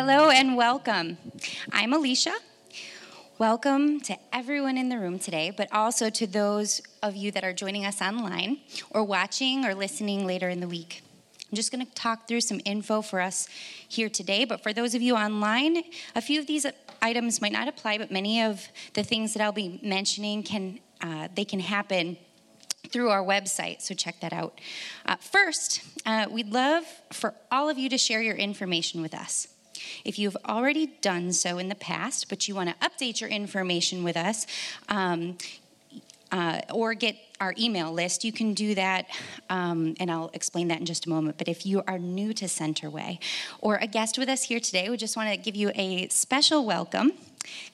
Hello and welcome. I'm Alicia. Welcome to everyone in the room today, but also to those of you that are joining us online or watching or listening later in the week. I'm just going to talk through some info for us here today, but for those of you online, a few of these items might not apply, but many of the things that I'll be mentioning can uh, they can happen through our website, so check that out. Uh, first, uh, we'd love for all of you to share your information with us. If you've already done so in the past, but you want to update your information with us, um, uh, or get our email list, you can do that, um, and I'll explain that in just a moment. But if you are new to Centerway or a guest with us here today, we just want to give you a special welcome.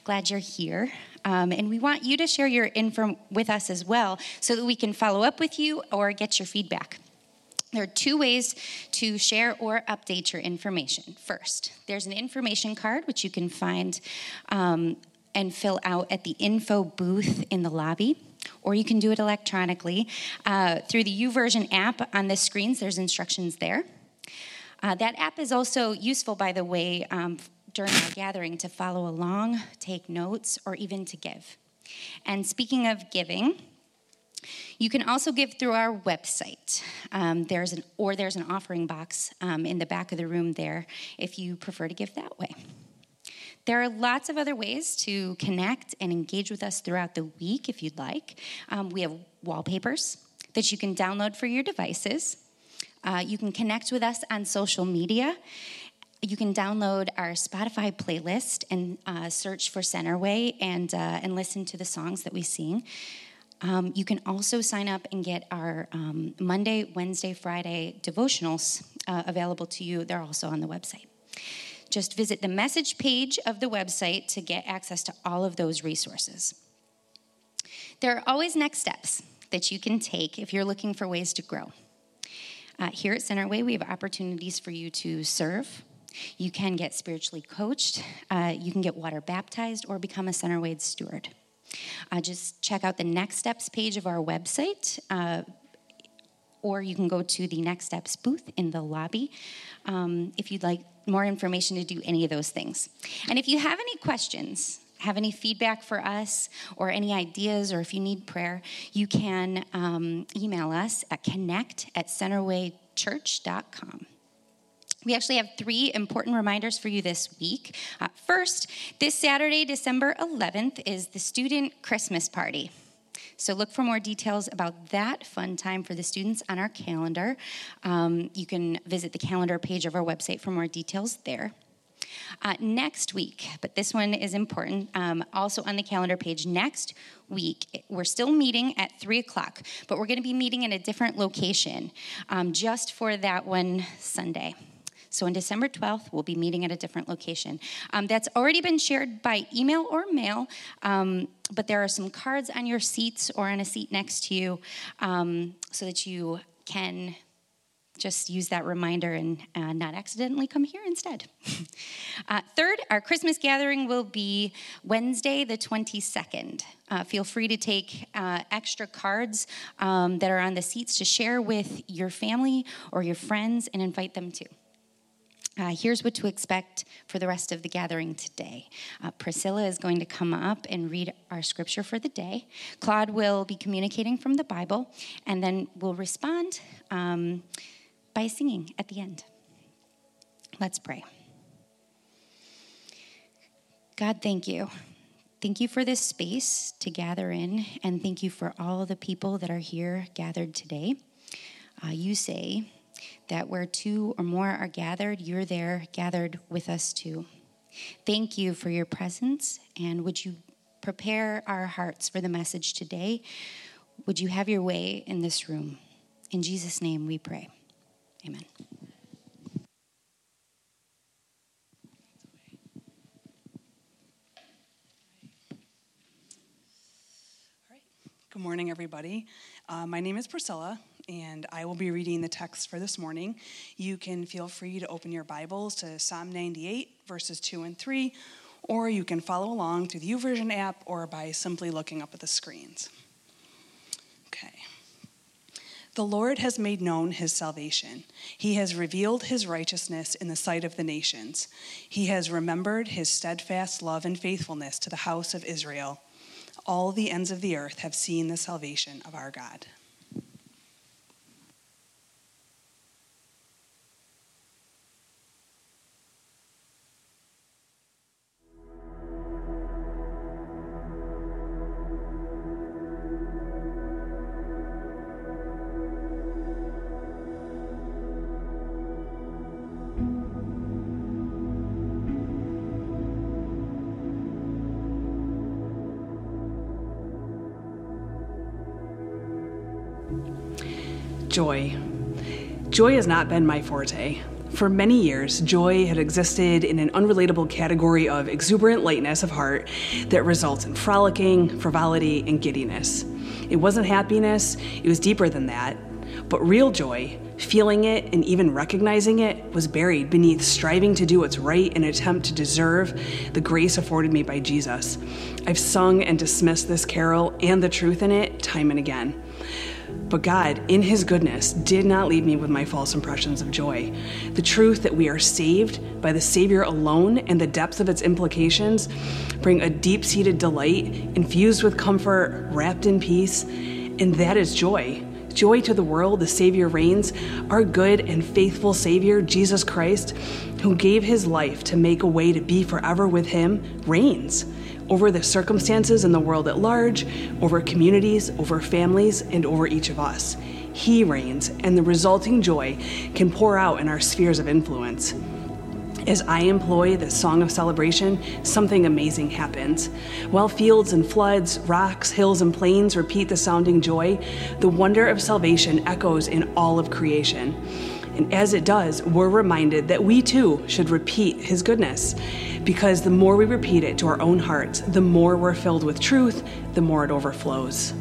Glad you're here. Um, and we want you to share your info with us as well so that we can follow up with you or get your feedback. There are two ways to share or update your information. First, there's an information card which you can find um, and fill out at the info booth in the lobby, or you can do it electronically uh, through the YouVersion app on the screens. There's instructions there. Uh, that app is also useful, by the way, um, during our gathering to follow along, take notes, or even to give. And speaking of giving, you can also give through our website. Um, there's an, or there's an offering box um, in the back of the room there if you prefer to give that way. There are lots of other ways to connect and engage with us throughout the week if you'd like. Um, we have wallpapers that you can download for your devices. Uh, you can connect with us on social media. You can download our Spotify playlist and uh, search for Centerway and, uh, and listen to the songs that we sing. Um, you can also sign up and get our um, Monday, Wednesday, Friday devotionals uh, available to you. They're also on the website. Just visit the message page of the website to get access to all of those resources. There are always next steps that you can take if you're looking for ways to grow. Uh, here at Centerway, we have opportunities for you to serve. You can get spiritually coached, uh, you can get water baptized, or become a Centerway steward. Uh, just check out the Next Steps page of our website. Uh, or you can go to the Next Steps booth in the lobby um, if you'd like more information to do any of those things. And if you have any questions, have any feedback for us, or any ideas, or if you need prayer, you can um, email us at connect at centerwaychurch.com. We actually have three important reminders for you this week. Uh, first, this Saturday, December 11th, is the Student Christmas Party. So look for more details about that fun time for the students on our calendar. Um, you can visit the calendar page of our website for more details there. Uh, next week, but this one is important, um, also on the calendar page, next week, we're still meeting at 3 o'clock, but we're going to be meeting in a different location um, just for that one Sunday. So on December 12th, we'll be meeting at a different location. Um, that's already been shared by email or mail, um, but there are some cards on your seats or on a seat next to you um, so that you can just use that reminder and uh, not accidentally come here instead. uh, third, our Christmas gathering will be Wednesday, the 22nd. Uh, feel free to take uh, extra cards um, that are on the seats to share with your family or your friends and invite them too. Uh, here's what to expect for the rest of the gathering today. Uh, Priscilla is going to come up and read our scripture for the day. Claude will be communicating from the Bible, and then we'll respond um, by singing at the end. Let's pray. God, thank you. Thank you for this space to gather in, and thank you for all the people that are here gathered today. Uh, you say, that where two or more are gathered, you're there gathered with us too. Thank you for your presence, and would you prepare our hearts for the message today? Would you have your way in this room? In Jesus' name we pray. Amen. Good morning, everybody. Uh, my name is Priscilla and I will be reading the text for this morning. You can feel free to open your Bibles to Psalm 98, verses 2 and 3, or you can follow along through the YouVersion app or by simply looking up at the screens. Okay. The Lord has made known his salvation. He has revealed his righteousness in the sight of the nations. He has remembered his steadfast love and faithfulness to the house of Israel. All the ends of the earth have seen the salvation of our God. Joy. Joy has not been my forte. For many years, joy had existed in an unrelatable category of exuberant lightness of heart that results in frolicking, frivolity, and giddiness. It wasn't happiness, it was deeper than that. But real joy, feeling it and even recognizing it, was buried beneath striving to do what's right in an attempt to deserve the grace afforded me by Jesus. I've sung and dismissed this carol and the truth in it time and again. But God, in His goodness, did not leave me with my false impressions of joy. The truth that we are saved by the Savior alone and the depth of its implications bring a deep seated delight, infused with comfort, wrapped in peace, and that is joy. Joy to the world, the Savior reigns. Our good and faithful Savior, Jesus Christ, who gave his life to make a way to be forever with him, reigns over the circumstances in the world at large, over communities, over families, and over each of us. He reigns, and the resulting joy can pour out in our spheres of influence. As I employ the song of celebration, something amazing happens. While fields and floods, rocks, hills, and plains repeat the sounding joy, the wonder of salvation echoes in all of creation. And as it does, we're reminded that we too should repeat his goodness. Because the more we repeat it to our own hearts, the more we're filled with truth, the more it overflows.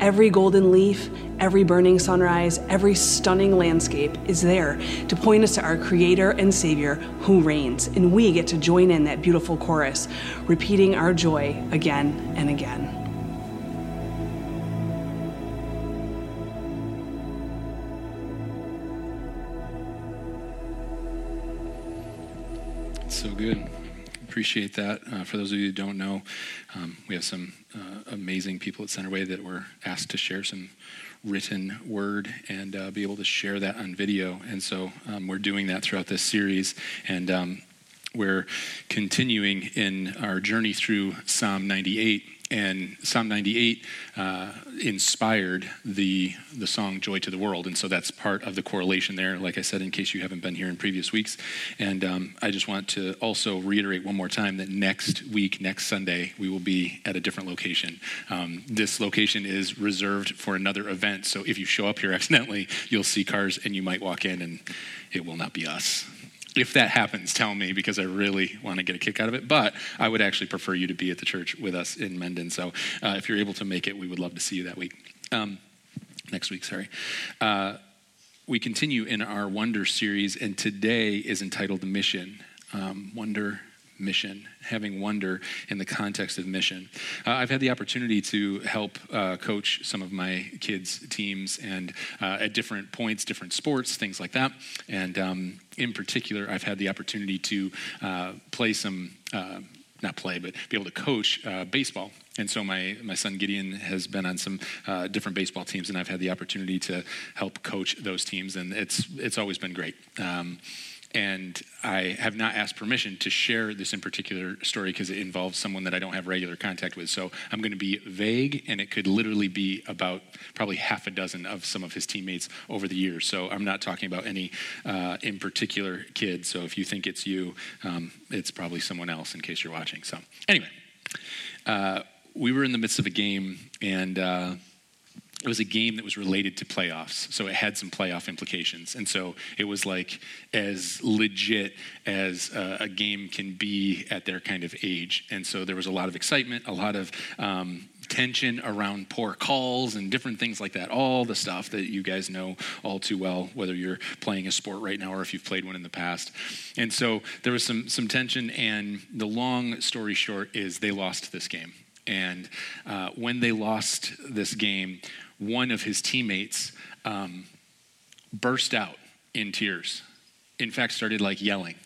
Every golden leaf, every burning sunrise, every stunning landscape is there to point us to our Creator and Savior who reigns. And we get to join in that beautiful chorus, repeating our joy again and again. So good. Appreciate that. Uh, for those of you who don't know, um, we have some uh, amazing people at Centerway that were asked to share some written word and uh, be able to share that on video. And so um, we're doing that throughout this series. And um, we're continuing in our journey through Psalm 98 and Psalm 98 uh, inspired the the song "Joy to the World," and so that's part of the correlation there. Like I said, in case you haven't been here in previous weeks, and um, I just want to also reiterate one more time that next week, next Sunday, we will be at a different location. Um, this location is reserved for another event, so if you show up here accidentally, you'll see cars, and you might walk in, and it will not be us if that happens, tell me because I really want to get a kick out of it. But I would actually prefer you to be at the church with us in Mendon. So uh, if you're able to make it, we would love to see you that week. Um, next week, sorry. Uh, we continue in our Wonder series, and today is entitled Mission. Um, wonder mission, having wonder in the context of mission. Uh, I've had the opportunity to help uh, coach some of my kids' teams and uh, at different points, different sports, things like that. And um, in particular, I've had the opportunity to uh, play some uh, not play, but be able to coach uh, baseball. And so my, my son Gideon has been on some different baseball teams, and I've had the opportunity to help coach those teams, and it's it's always been great. Um, and I have not asked permission to share this in particular story because it involves someone that I don't have regular contact with. So I'm going to be vague, and it could literally be about probably half a dozen of some of his teammates over the years. So I'm not talking about any uh, in particular kid. So if you think it's you, um, it's probably someone else in case you're watching. So anyway, uh, we were in the midst of a game, and uh, it was a game that was related to playoffs so it had some playoff implications. And so it was like as legit as uh, a game can be at their kind of age. And so there was a lot of excitement a lot of um, tension around poor calls and different things like that all the stuff that you guys know all too well whether you're playing a sport right now or if you've played one in the past. And so there was some some tension and the long story short is they lost this game. And uh, when they lost this game, one of his teammates um, burst out in tears. In fact, started like yelling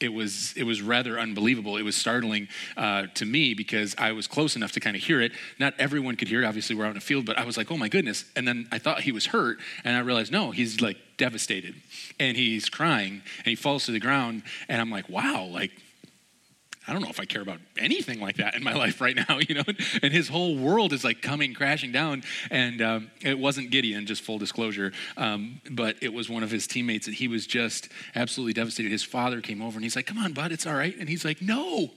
it was it was rather unbelievable. It was startling uh, to me because I was close enough to kind of hear it. Not everyone could hear it. Obviously, we're out in a field, but I was like, "Oh my goodness!" And then I thought he was hurt, and I realized no, he's like devastated, and he's crying, and he falls to the ground, and I'm like, "Wow!" Like I don't know if I care about anything like that in my life right now, you know? And his whole world is like coming crashing down. And um, it wasn't Gideon, just full disclosure, um, but it was one of his teammates, and he was just absolutely devastated. His father came over and he's like, Come on, bud, it's all right. And he's like, No.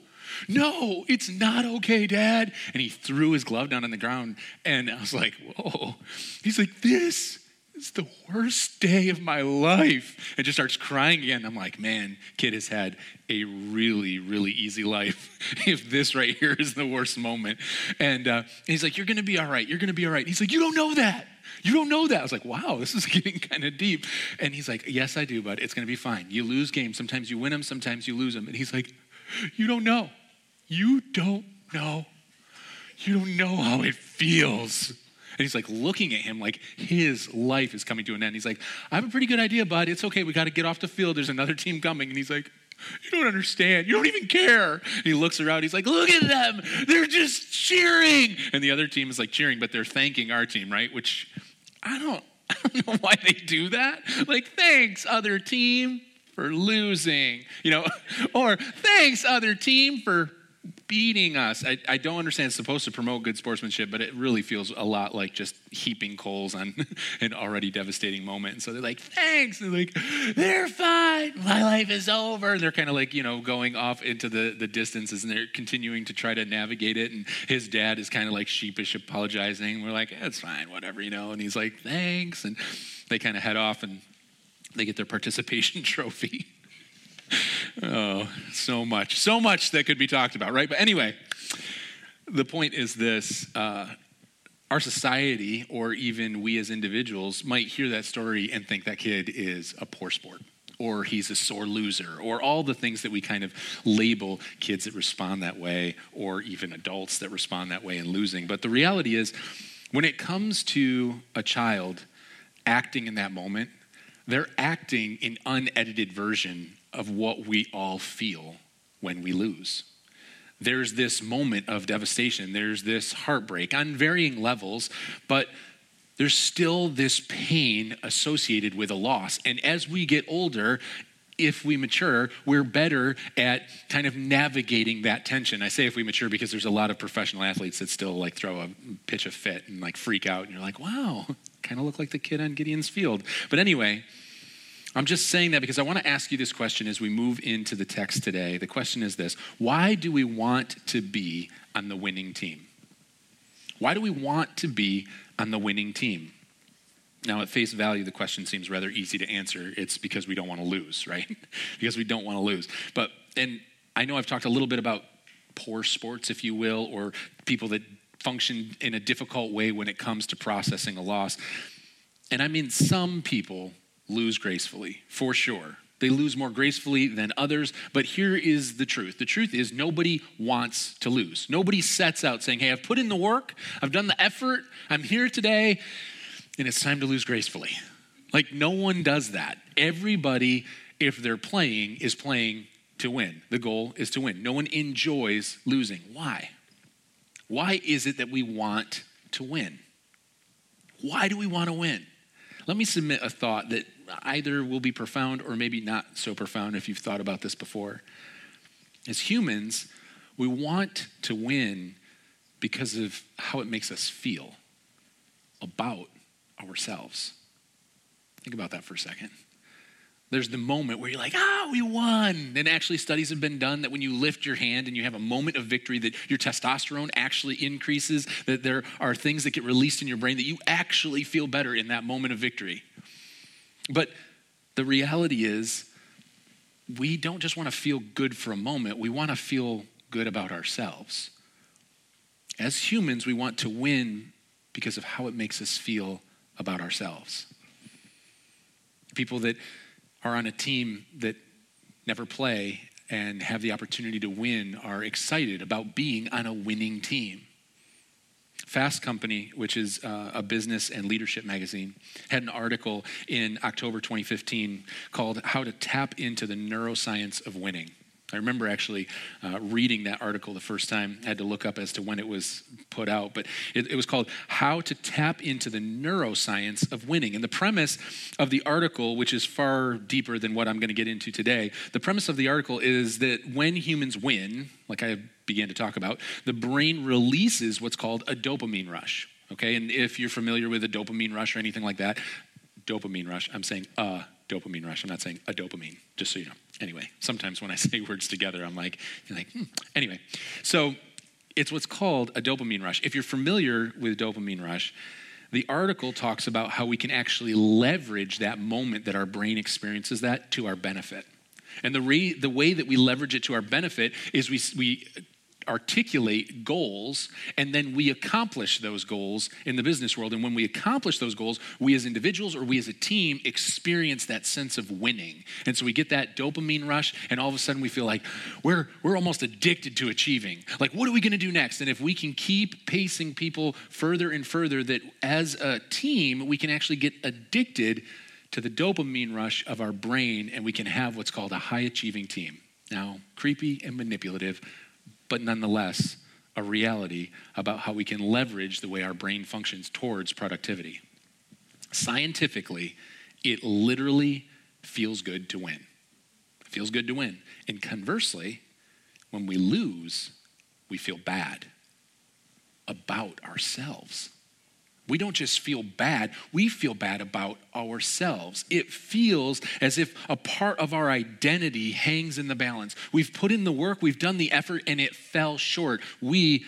No, it's not okay, Dad. And he threw his glove down on the ground. And I was like, Whoa. He's like, This it's the worst day of my life. And just starts crying again. I'm like, man, kid has had a really, really easy life if this right here is the worst moment. And, uh, and he's like, you're going to be all right. You're going to be all right. And he's like, you don't know that. You don't know that. I was like, wow, this is getting kind of deep. And he's like, yes, I do, but it's going to be fine. You lose games. Sometimes you win them, sometimes you lose them. And he's like, you don't know. You don't know. You don't know how it feels. And he's like looking at him like his life is coming to an end. He's like, I have a pretty good idea, bud. It's okay. We got to get off the field. There's another team coming. And he's like, you don't understand. You don't even care. And he looks around. He's like, look at them. They're just cheering. And the other team is like cheering, but they're thanking our team, right? Which I don't, I don't know why they do that. Like, thanks, other team, for losing, you know, or thanks, other team, for beating us. I, I don't understand it's supposed to promote good sportsmanship, but it really feels a lot like just heaping coals on an already devastating moment. And so they're like, thanks. they're like, they're fine. My life is over. And they're kind of like, you know, going off into the, the distances and they're continuing to try to navigate it. And his dad is kind of like sheepish apologizing. We're like, it's fine, whatever, you know. And he's like, thanks. And they kind of head off and they get their participation trophy oh, so much, so much that could be talked about, right? But anyway, the point is this. Uh, our society, or even we as individuals, might hear that story and think that kid is a poor sport, or he's a sore loser, or all the things that we kind of label kids that respond that way, or even adults that respond that way in losing. But the reality is, when it comes to a child acting in that moment, they're acting in unedited version of what we all feel when we lose. There's this moment of devastation, there's this heartbreak on varying levels, but there's still this pain associated with a loss. And as we get older, if we mature, we're better at kind of navigating that tension. I say if we mature because there's a lot of professional athletes that still like throw a pitch a fit and like freak out, and you're like, wow, kind of look like the kid on Gideon's field. But anyway, I'm just saying that because I want to ask you this question as we move into the text today. The question is this Why do we want to be on the winning team? Why do we want to be on the winning team? Now, at face value, the question seems rather easy to answer. It's because we don't want to lose, right? because we don't want to lose. But, and I know I've talked a little bit about poor sports, if you will, or people that function in a difficult way when it comes to processing a loss. And I mean, some people lose gracefully, for sure. They lose more gracefully than others, but here is the truth. The truth is, nobody wants to lose. Nobody sets out saying, Hey, I've put in the work, I've done the effort, I'm here today, and it's time to lose gracefully. Like, no one does that. Everybody, if they're playing, is playing to win. The goal is to win. No one enjoys losing. Why? Why is it that we want to win? Why do we want to win? Let me submit a thought that either will be profound or maybe not so profound if you've thought about this before. As humans, we want to win because of how it makes us feel about ourselves. Think about that for a second. There's the moment where you're like, ah, we won. And actually, studies have been done that when you lift your hand and you have a moment of victory, that your testosterone actually increases, that there are things that get released in your brain that you actually feel better in that moment of victory. But the reality is, we don't just want to feel good for a moment, we want to feel good about ourselves. As humans, we want to win because of how it makes us feel about ourselves. People that are on a team that never play and have the opportunity to win are excited about being on a winning team Fast Company, which is uh, a business and leadership magazine, had an article in October 2015 called How to Tap into the Neuroscience of Winning. I remember actually uh, reading that article the first time. I had to look up as to when it was put out, but it, it, was called How to Tap into the Neuroscience of Winning. And the premise of the article, which is far deeper than what I'm going to get into today, the premise of the article is that when humans win, like I began to talk about, the brain releases what's called a dopamine rush. Okay, and if you're familiar with a dopamine rush or anything like that, dopamine rush, I'm saying a dopamine rush. I'm not saying a dopamine, just so you know. Anyway, sometimes when I say words together, I'm like, you're like, hmm. Anyway, so it's what's called a dopamine rush. If you're familiar with dopamine rush, the article talks about how we can actually leverage that moment that our brain experiences that to our benefit. And the, re- the way that we leverage it to our benefit is we, we articulate goals and then we accomplish those goals in the business world. And when we accomplish those goals, we as individuals or we as a team experience that sense of winning. And so we get that dopamine rush, and all of a sudden we feel like we're, we're almost addicted to achieving. Like, what are we going to do next? And if we can keep pacing people further and further, that as a team, we can actually get addicted to the dopamine rush of our brain and we can have what's called a high achieving team. Now, creepy and manipulative but nonetheless a reality about how we can leverage the way our brain functions towards productivity. Scientifically, it literally feels good to win. It feels good to win. And conversely, when we lose, we feel bad about ourselves. We don't just feel bad, we feel bad about ourselves. It feels as if a part of our identity hangs in the balance. We've put in the work, we've done the effort, and it fell short. We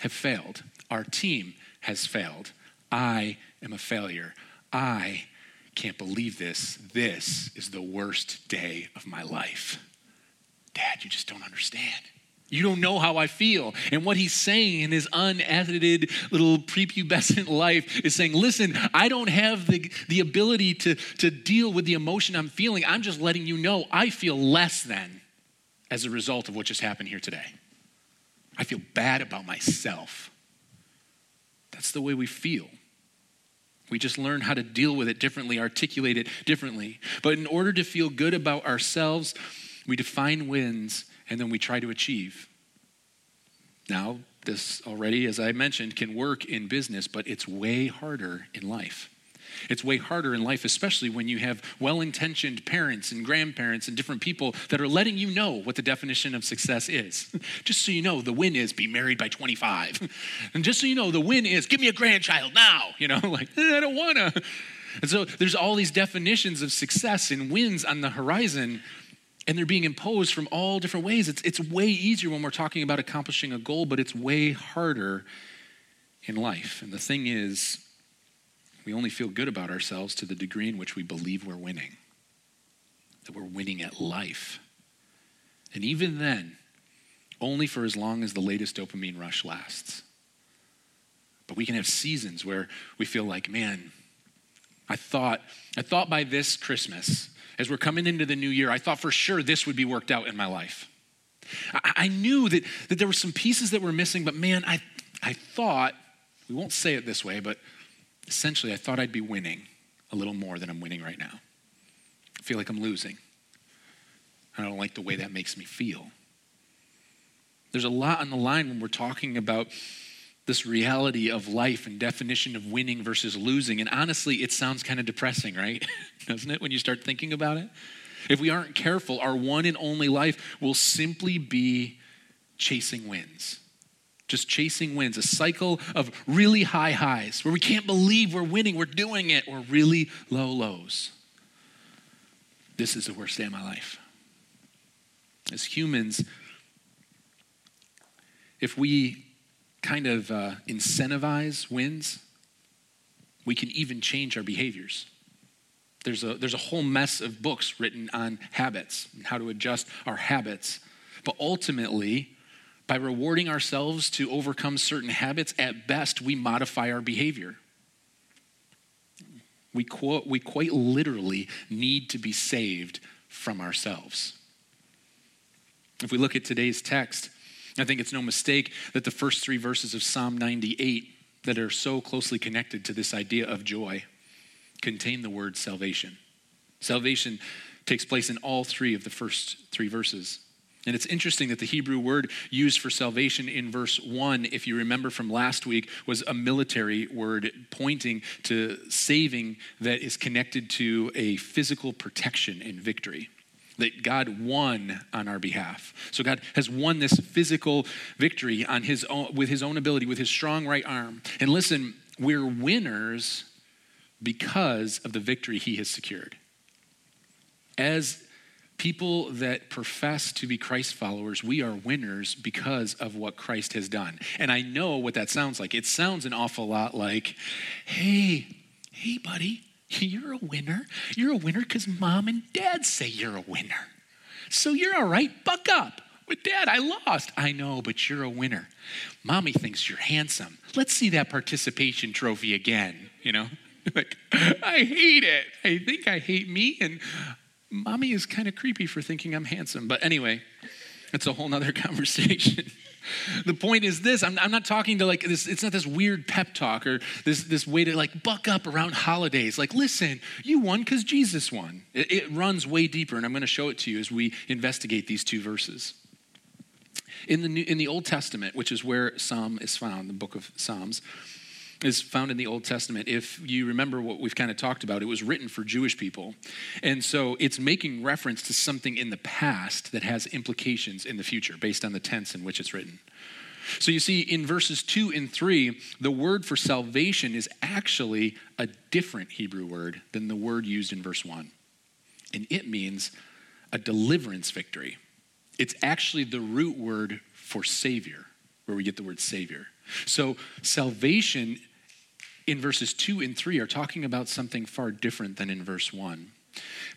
have failed. Our team has failed. I am a failure. I can't believe this. This is the worst day of my life. Dad, you just don't understand. You don't know how I feel. And what he's saying in his unedited little prepubescent life is saying, listen, I don't have the, the ability to, to deal with the emotion I'm feeling. I'm just letting you know I feel less than as a result of what just happened here today. I feel bad about myself. That's the way we feel. We just learn how to deal with it differently, articulate it differently. But in order to feel good about ourselves, we define wins and then we try to achieve. Now, this already, as I mentioned, can work in business, but it's way harder in life. It's way harder in life, especially when you have well intentioned parents and grandparents and different people that are letting you know what the definition of success is. just so you know, the win is be married by 25. and just so you know, the win is give me a grandchild now. You know, like, eh, I don't want to. And so there's all these definitions of success and wins on the horizon and they're being imposed from all different ways. It's, it's way easier when we're talking about accomplishing a goal, but it's way harder in life. And the thing is, we only feel good about ourselves to the degree in which we believe we're winning, that we're winning at life. And even then, only for as long as the latest dopamine rush lasts. But we can have seasons where we feel like, man, I thought, I thought by this Christmas, as we're coming into the new year, I thought for sure this would be worked out in my life. I, I knew that, that there were some pieces that were missing, but man, I, I thought, we won't say it this way, but essentially, I thought I'd be winning a little more than I'm winning right now. I feel like I'm losing. I don't like the way that makes me feel. There's a lot on the line when we're talking about this reality of life and definition of winning versus losing. And honestly, it sounds kind of depressing, right? Doesn't it, when you start thinking about it? If we aren't careful, our one and only life will simply be chasing wins. Just chasing wins, a cycle of really high highs where we can't believe we're winning, we're doing it, or really low lows. This is the worst day of my life. As humans, if we kind of uh, incentivize wins, we can even change our behaviors. There's a, there's a whole mess of books written on habits and how to adjust our habits. But ultimately, by rewarding ourselves to overcome certain habits, at best, we modify our behavior. We, quote, we quite literally need to be saved from ourselves. If we look at today's text, I think it's no mistake that the first three verses of Psalm 98 that are so closely connected to this idea of joy contain the word salvation. Salvation takes place in all three of the first three verses. And it's interesting that the Hebrew word used for salvation in verse 1, if you remember from last week, was a military word pointing to saving that is connected to a physical protection and victory. That God won on our behalf. So God has won this physical victory on his own, with his own ability, with his strong right arm. And listen, we're winners because of the victory he has secured. As people that profess to be Christ followers, we are winners because of what Christ has done. And I know what that sounds like. It sounds an awful lot like, hey, hey, buddy, you're a winner. You're a winner because mom and dad say you're a winner. So you're all right. Buck up. But dad, I lost. I know, but you're a winner. Mommy thinks you're handsome. Let's see that participation trophy again, you know? like, I hate it. I think I hate me, and mommy is kind of creepy for thinking I'm handsome. But anyway, it's a whole nother conversation. The point is this I'm, I'm, not talking to like this it's not this weird pep talk or this, this way to like buck up around holidays. Like listen you won because jesus won. It, it runs way deeper and i'm going to show it to you as we investigate these two verses. In the, New, in the old testament which is where psalm is found the book of psalms is found in the Old Testament. If you remember what we've kind of talked about, it was written for Jewish people. And so it's making reference to something in the past that has implications in the future based on the tense in which it's written. So you see, in verses 2 and 3, the word for salvation is actually a different Hebrew word than the word used in verse 1. And it means a deliverance victory. It's actually the root word for Savior, where we get the word Savior. So salvation in verses 2 and 3 are talking about something far different than in verse 1.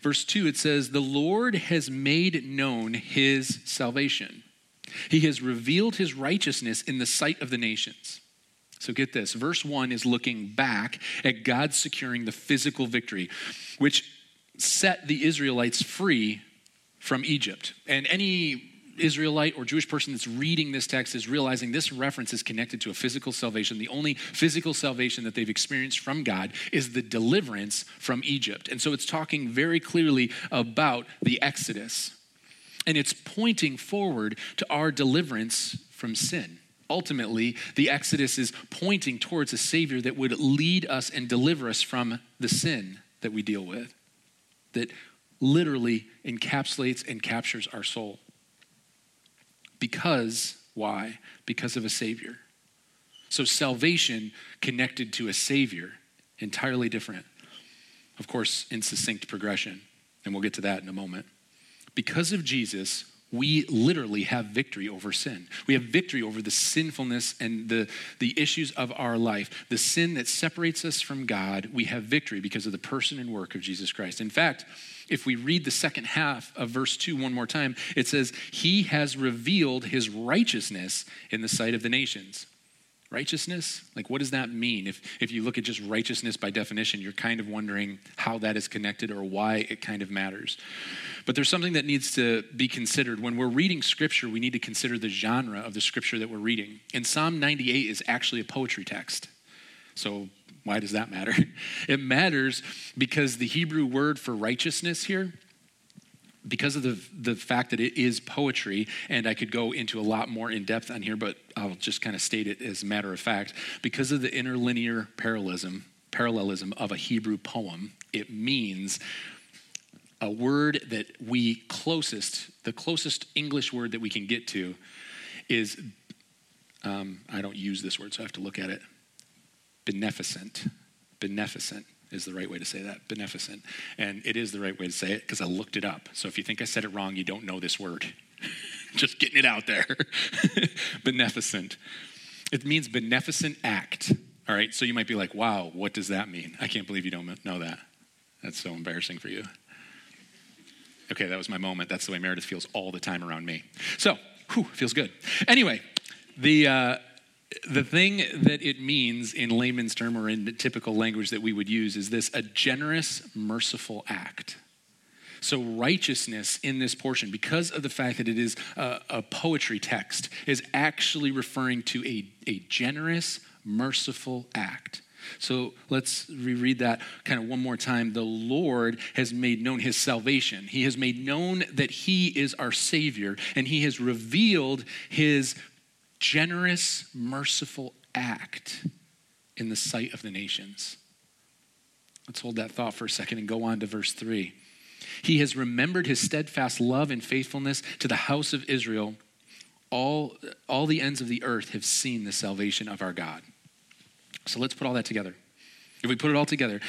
Verse 2, it says, The Lord has made known his salvation. He has revealed his righteousness in the sight of the nations. So get this verse 1 is looking back at God securing the physical victory, which set the Israelites free from Egypt. And any Israelite or Jewish person that's reading this text is realizing this reference is connected to a physical salvation. The only physical salvation that they've experienced from God is the deliverance from Egypt. And so it's talking very clearly about the Exodus. And it's pointing forward to our deliverance from sin. Ultimately, the Exodus is pointing towards a Savior that would lead us and deliver us from the sin that we deal with, that literally encapsulates and captures our soul. Because, why? Because of a Savior. So salvation connected to a Savior, entirely different. Of course, in succinct progression, and we'll get to that in a moment. Because of Jesus, we literally have victory over sin. We have victory over the sinfulness and the, the issues of our life. The sin that separates us from God, we have victory because of the person and work of Jesus Christ. In fact, if we read the second half of verse 2 one more time, it says, He has revealed his righteousness in the sight of the nations. Righteousness? Like, what does that mean? If, if you look at just righteousness by definition, you're kind of wondering how that is connected or why it kind of matters. But there's something that needs to be considered. When we're reading scripture, we need to consider the genre of the scripture that we're reading. And Psalm 98 is actually a poetry text. So, why does that matter? It matters because the Hebrew word for righteousness here, because of the, the fact that it is poetry, and I could go into a lot more in depth on here, but I'll just kind of state it as a matter of fact. Because of the interlinear parallelism, parallelism of a Hebrew poem, it means a word that we closest, the closest English word that we can get to is, um, I don't use this word, so I have to look at it beneficent. Beneficent is the right way to say that. Beneficent. And it is the right way to say it because I looked it up. So if you think I said it wrong, you don't know this word. Just getting it out there. beneficent. It means beneficent act. All right. So you might be like, wow, what does that mean? I can't believe you don't know that. That's so embarrassing for you. Okay, that was my moment. That's the way Meredith feels all the time around me. So, whew, feels good. Anyway, the. Uh, the thing that it means in layman's term or in the typical language that we would use is this a generous, merciful act. So, righteousness in this portion, because of the fact that it is a, a poetry text, is actually referring to a, a generous, merciful act. So let's reread that kind of one more time. The Lord has made known his salvation. He has made known that he is our Savior, and he has revealed his generous, merciful act in the sight of the nations. Let's hold that thought for a second and go on to verse 3. He has remembered his steadfast love and faithfulness to the house of Israel. All, all the ends of the earth have seen the salvation of our God. So let's put all that together. If we put it all together,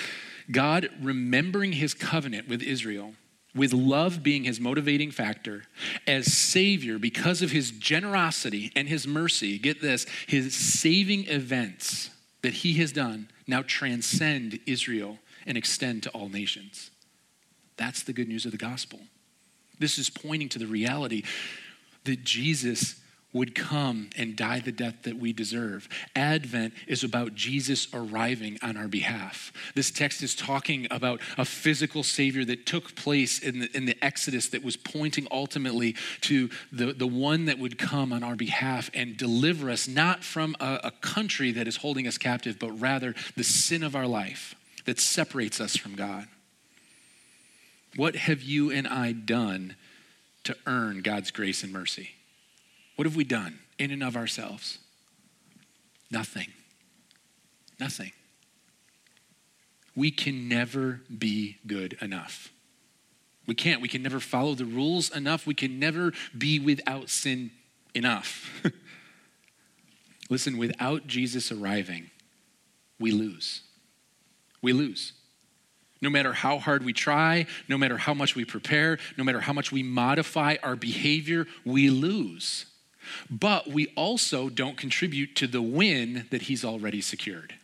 God remembering his covenant with Israel, with love being his motivating factor, as Savior because of his generosity and his mercy, get this, his saving events that he has done now transcend Israel and extend to all nations. That's the good news of the gospel. This is pointing to the reality that Jesus would come and die the death that we deserve. Advent is about Jesus arriving on our behalf. This text is talking about a physical Savior that took place in the, in the Exodus that was pointing ultimately to the, the one that would come on our behalf and deliver us not from a, a country that is holding us captive, but rather the sin of our life that separates us from God. What have you and I done to earn God's grace and mercy? What have we done in and of ourselves? Nothing. Nothing. We can never be good enough. We can't. We can never follow the rules enough. We can never be without sin enough. Listen, without Jesus arriving, we lose. We lose. No matter how hard we try, no matter how much we prepare, no matter how much we modify our behavior, we lose. But we also don't contribute to the win that he's already secured.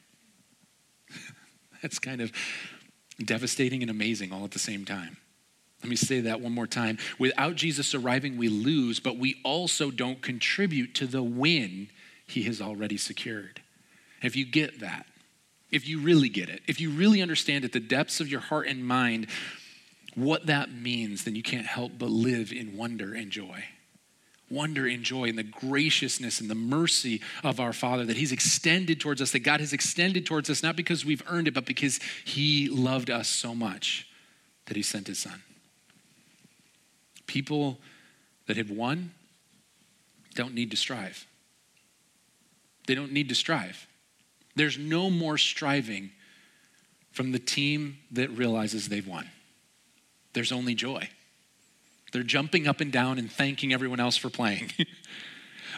That's kind of devastating and amazing all at the same time. Let me say that one more time. Without Jesus arriving, we lose, but we also don't contribute to the win he has already secured. If you get that, if you really get it, if you really understand at the depths of your heart and mind what that means, then you can't help but live in wonder and joy wonder and joy in the graciousness and the mercy of our Father that He's extended towards us, that God has extended towards us, not because we've earned it, but because He loved us so much that He sent His Son. People that have won don't need to strive. They don't need to strive. There's no more striving from the team that realizes they've won. There's only joy. They're jumping up and down and thanking everyone else for playing.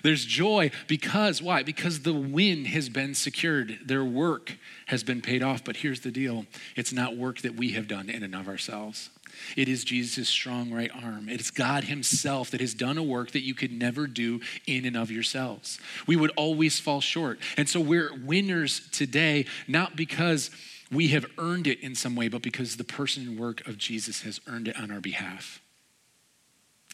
There's joy because, why? Because the win has been secured. Their work has been paid off. But here's the deal it's not work that we have done in and of ourselves. It is Jesus' strong right arm. It's God Himself that has done a work that you could never do in and of yourselves. We would always fall short. And so we're winners today, not because we have earned it in some way, but because the person and work of Jesus has earned it on our behalf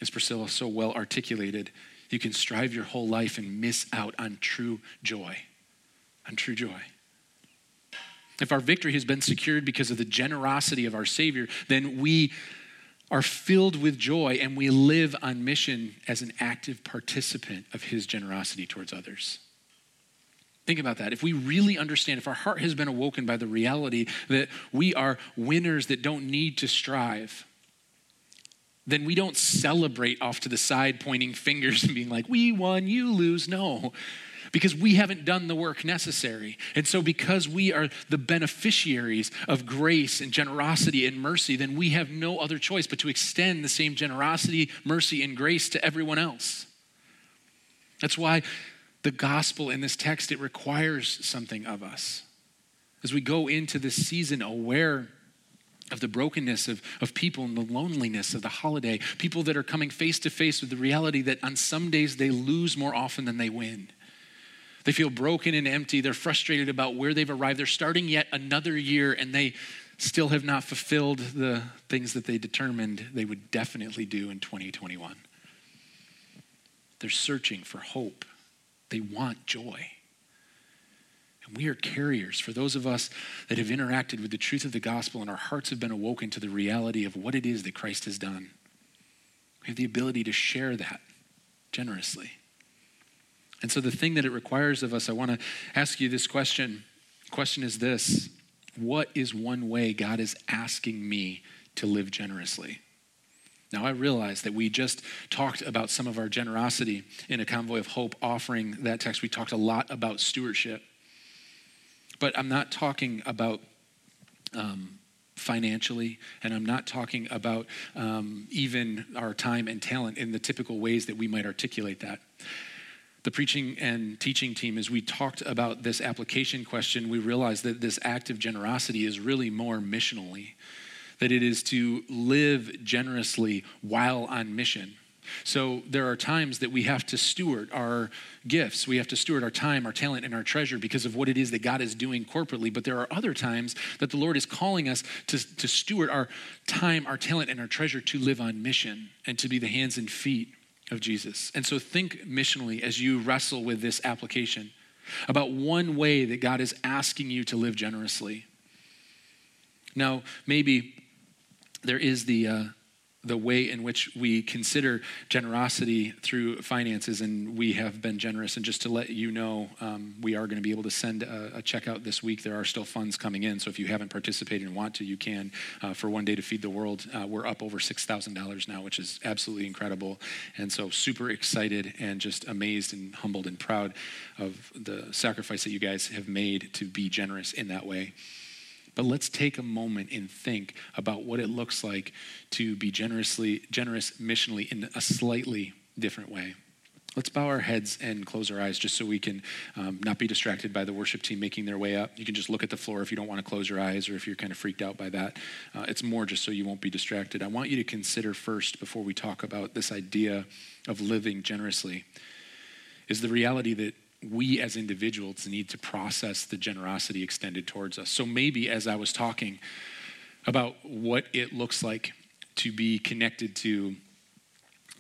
as Priscilla so well articulated, you can strive your whole life and miss out on true joy. On true joy. If our victory has been secured because of the generosity of our Savior, then we are filled with joy and we live on mission as an active participant of His generosity towards others. Think about that. If we really understand, if our heart has been awoken by the reality that we are winners that don't need to strive, then we don't celebrate off to the side, pointing fingers and being like, we won, you lose. No, because we haven't done the work necessary. And so, because we are the beneficiaries of grace and generosity and mercy, then we have no other choice but to extend the same generosity, mercy, and grace to everyone else. That's why the gospel in this text it requires something of us. As we go into this season aware of the brokenness of, of people and the loneliness of the holiday, people that are coming face to face with the reality that on some days they lose more often than they win. They feel broken and empty. They're frustrated about where they've arrived. They're starting yet another year and they still have not fulfilled the things that they determined they would definitely do in 2021. They're searching for hope, they want joy. We are carriers for those of us that have interacted with the truth of the gospel and our hearts have been awoken to the reality of what it is that Christ has done. We have the ability to share that generously. And so, the thing that it requires of us, I want to ask you this question. The Question is this What is one way God is asking me to live generously? Now, I realize that we just talked about some of our generosity in a convoy of hope offering that text. We talked a lot about stewardship. But I'm not talking about um, financially, and I'm not talking about um, even our time and talent in the typical ways that we might articulate that. The preaching and teaching team, as we talked about this application question, we realized that this act of generosity is really more missionally, that it is to live generously while on mission. So there are times that we have to steward our gifts. We have to steward our time, our talent, and our treasure because of what it is that God is doing corporately. But there are other times that the Lord is calling us to, to steward our time, our talent, and our treasure to live on mission and to be the hands and feet of Jesus. And so think missionally as you wrestle with this application about one way that God is asking you to live generously. Now, maybe there is the, uh, the way in which we consider generosity through finances, and we have been generous. And just to let you know, um, we are going to be able to send a, a checkout this week. There are still funds coming in, so if you haven't participated and want to, you can. Uh, for One Day to Feed the World, uh, we're up over $6,000 now, which is absolutely incredible. And so, super excited and just amazed and humbled and proud of the sacrifice that you guys have made to be generous in that way. But let's take a moment and think about what it looks like to be generously generous missionally in a slightly different way. Let's bow our heads and close our eyes just so we can um, not be distracted by the worship team making their way up. You can just look at the floor if you don't want to close your eyes or if you're kind of freaked out by that. Uh, it's more just so you won't be distracted. I want you to consider first, before we talk about this idea of living generously, is the reality that we as individuals need to process the generosity extended towards us. So maybe as I was talking about what it looks like to be connected to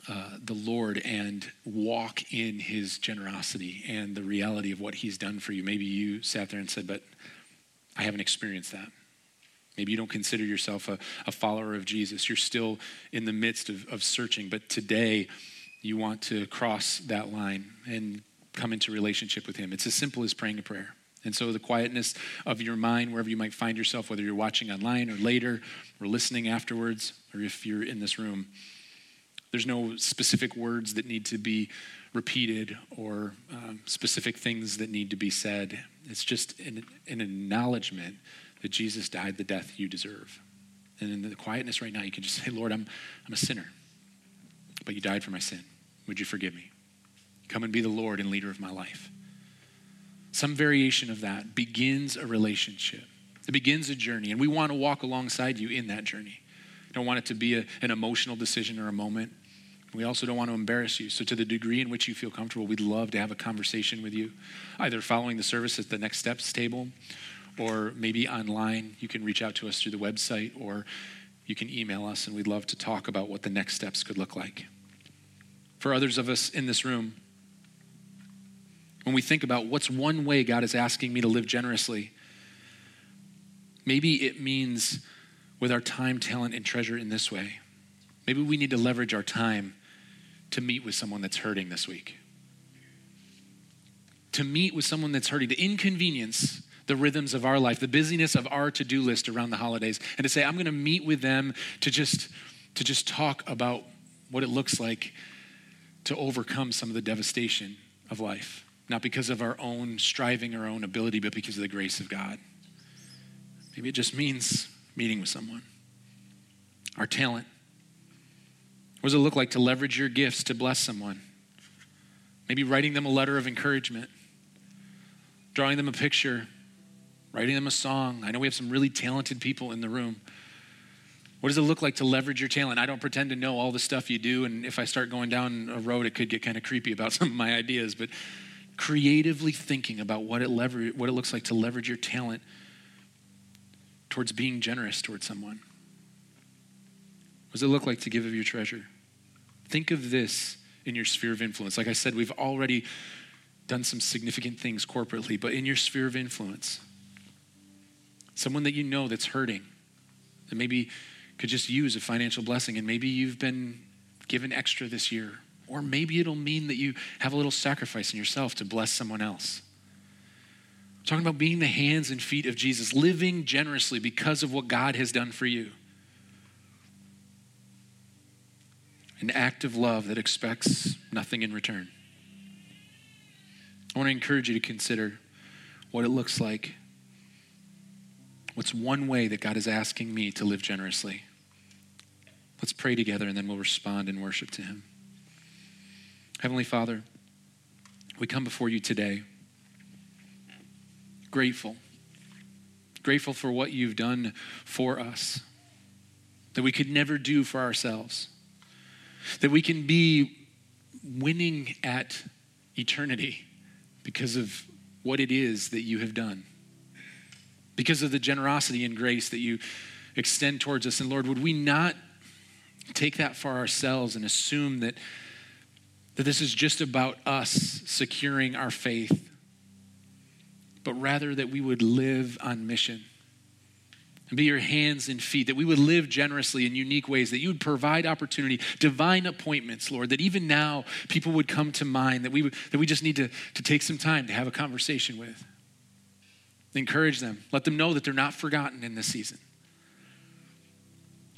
uh, the Lord and walk in his generosity and the reality of what he's done for you, maybe you sat there and said, But I haven't experienced that. Maybe you don't consider yourself a, a follower of Jesus. You're still in the midst of, of searching, but today you want to cross that line and come into relationship with Him. It's as simple as praying a prayer. And so, the quietness of your mind, wherever you might find yourself, whether you're watching online or later, or listening afterwards, or if you're in this room, there's no specific words that need to be repeated or um, specific things that need to be said. It's just an, an acknowledgement that Jesus died the death you deserve. And in the quietness right now, you can just say, Lord, I'm, I'm a sinner, but you died for my sin. Would you forgive me? Come and be the Lord and leader of my life. Some variation of that begins a relationship. It begins a journey, and we want to walk alongside you in that journey. don't want it to be a, an emotional decision or a moment. We also don't want to embarrass you. So, to the degree in which you feel comfortable, we'd love to have a conversation with you, either following the service at the next steps table or maybe online. You can reach out to us through the website or you can email us, and we'd love to talk about what the next steps could look like. For others of us in this room, when we think about what's one way God is asking me to live generously, maybe it means with our time, talent, and treasure in this way. Maybe we need to leverage our time to meet with someone that's hurting this week. To meet with someone that's hurting, to inconvenience the rhythms of our life, the busyness of our to-do list around the holidays, and to say, I'm gonna meet with them to just to just talk about what it looks like to overcome some of the devastation of life not because of our own striving, our own ability, but because of the grace of God. Maybe it just means meeting with someone. Our talent. What does it look like to leverage your gifts to bless someone? Maybe writing them a letter of encouragement, drawing them a picture, writing them a song. I know we have some really talented people in the room. What does it look like to leverage your talent? I don't pretend to know all the stuff you do, and if I start going down a road, it could get kind of creepy about some of my ideas, but creatively thinking about what it, lever- what it looks like to leverage your talent towards being generous towards someone. What does it look like to give of your treasure? Think of this in your sphere of influence. Like I said, we've already done some significant things corporately, but in your sphere of influence, someone that you know that's hurting, that maybe could just use a financial blessing, and maybe you've been given extra this year Or maybe it'll mean that you have a little sacrifice in yourself to bless someone else. I'm talking about being the hands and feet of Jesus, living generously because of what God has done for you. An act of love that expects nothing in return. I want to encourage you to consider what it looks like. What's one way that God is asking me to live generously? Let's pray together and then we'll respond in worship to Him. Heavenly Father, we come before you today grateful. Grateful for what you've done for us that we could never do for ourselves. That we can be winning at eternity because of what it is that you have done. Because of the generosity and grace that you extend towards us. And Lord, would we not take that for ourselves and assume that, that this is just about us securing our faith, but rather that we would live on mission and be your hands and feet, that we would live generously in unique ways, that you would provide opportunity, divine appointments, Lord, that even now people would come to mind, that we, would, that we just need to, to take some time to have a conversation with. Encourage them. Let them know that they're not forgotten in this season.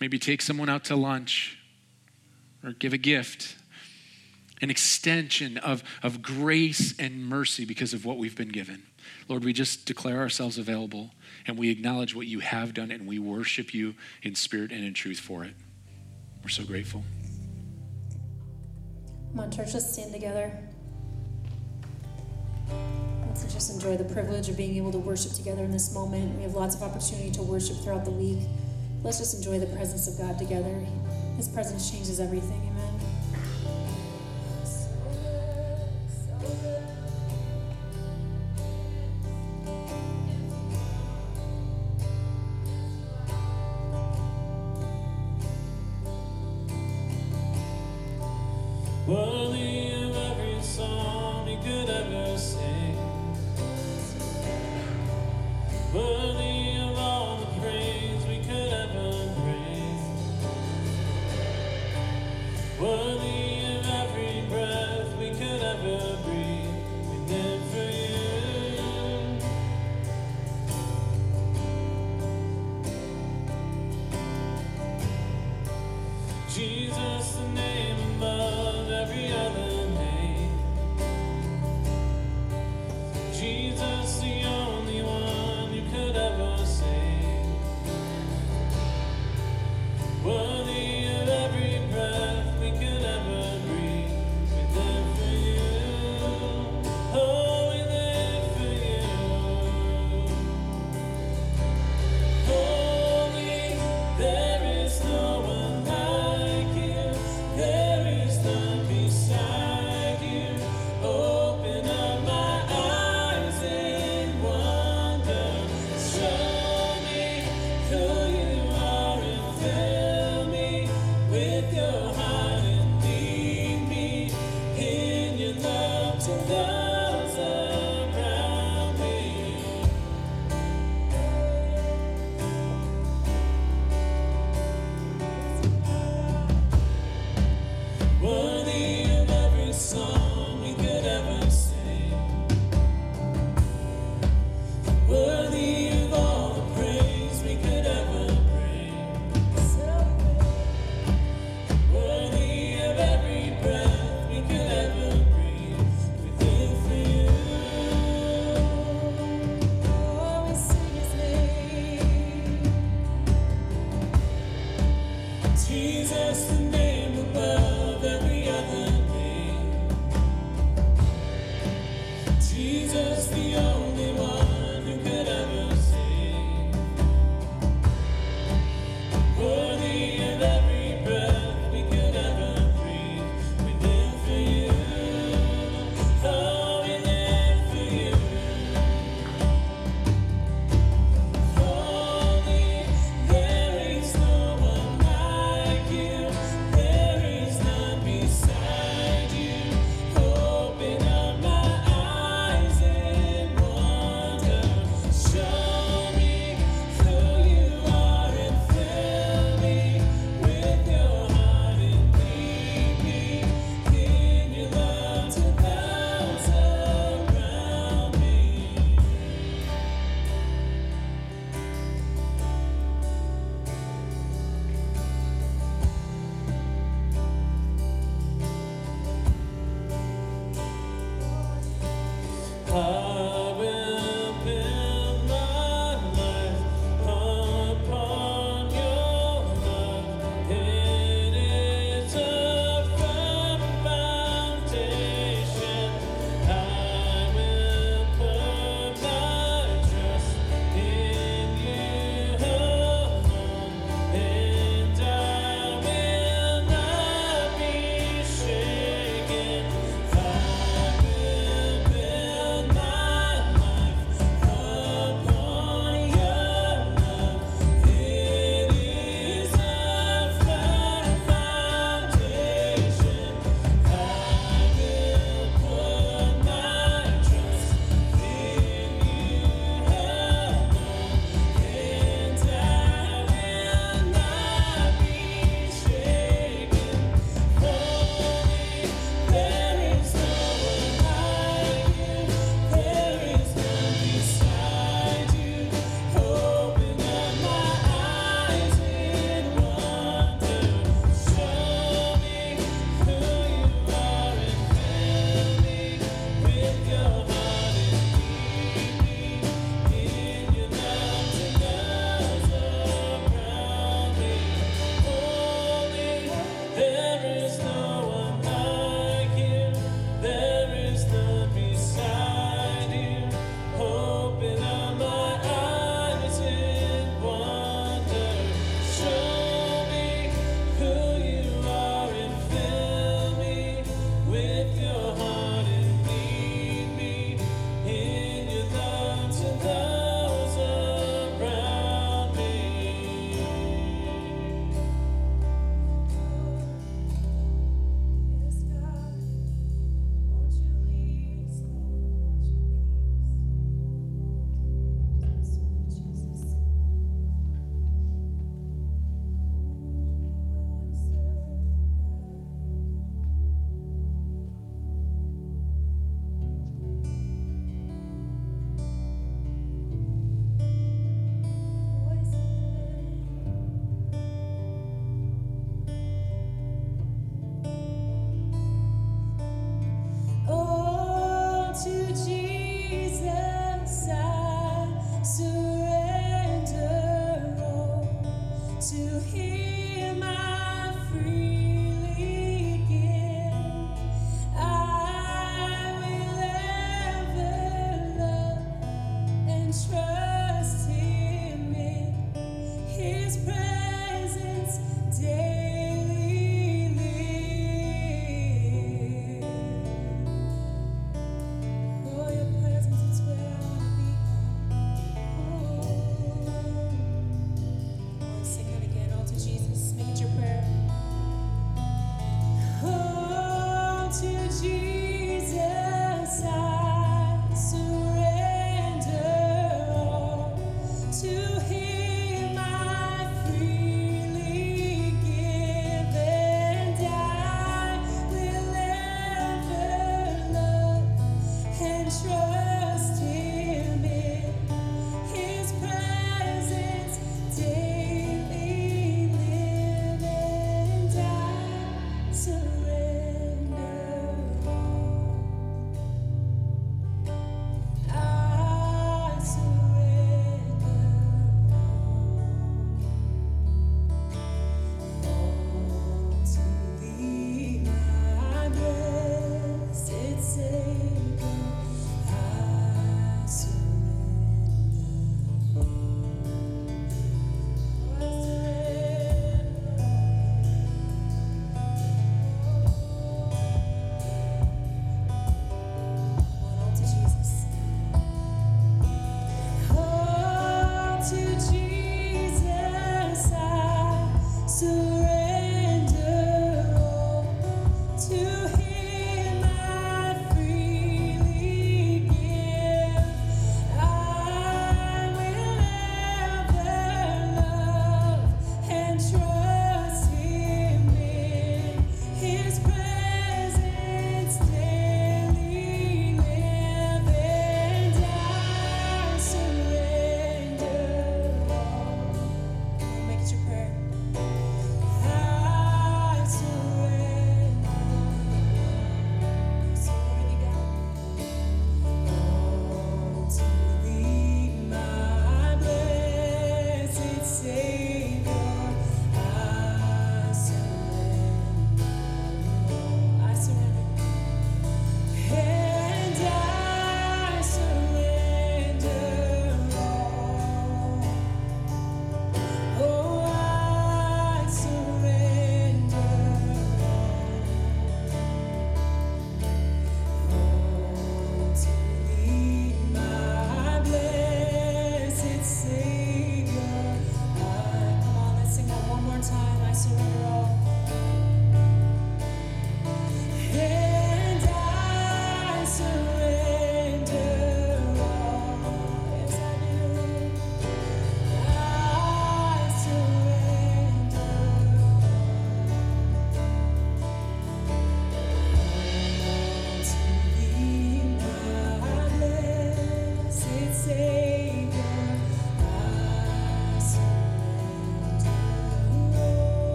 Maybe take someone out to lunch or give a gift, an extension of, of grace and mercy because of what we've been given. Lord, we just declare ourselves available and we acknowledge what you have done and we worship you in spirit and in truth for it. We're so grateful. Come on, church, let's stand together. Let's just enjoy the privilege of being able to worship together in this moment. We have lots of opportunity to worship throughout the week. Let's just enjoy the presence of God together. His presence changes everything. Amen.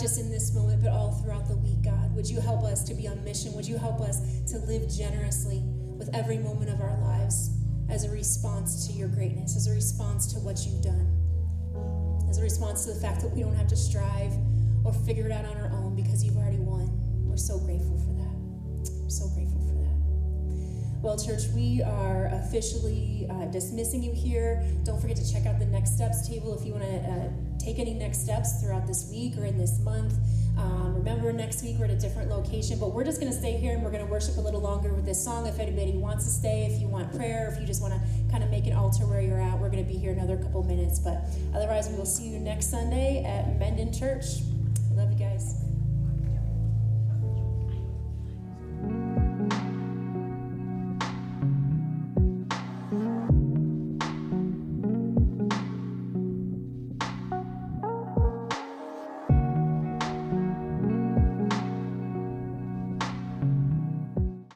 Just in this moment, but all throughout the week, God. Would you help us to be on mission? Would you help us to live generously with every moment of our lives as a response to your greatness, as a response to what you've done, as a response to the fact that we don't have to strive or figure it out on our own because you've already won. We're so grateful for that. We're so grateful for that. Well, church, we are officially uh, dismissing you here. Don't forget to check out the next steps table if you want to uh, take any next steps throughout this week or in this month. Um, remember, next week we're at a different location, but we're just going to stay here and we're going to worship a little longer with this song. If anybody wants to stay, if you want prayer, if you just want to kind of make an altar where you're at, we're going to be here another couple minutes. But otherwise, we will see you next Sunday at Mendon Church.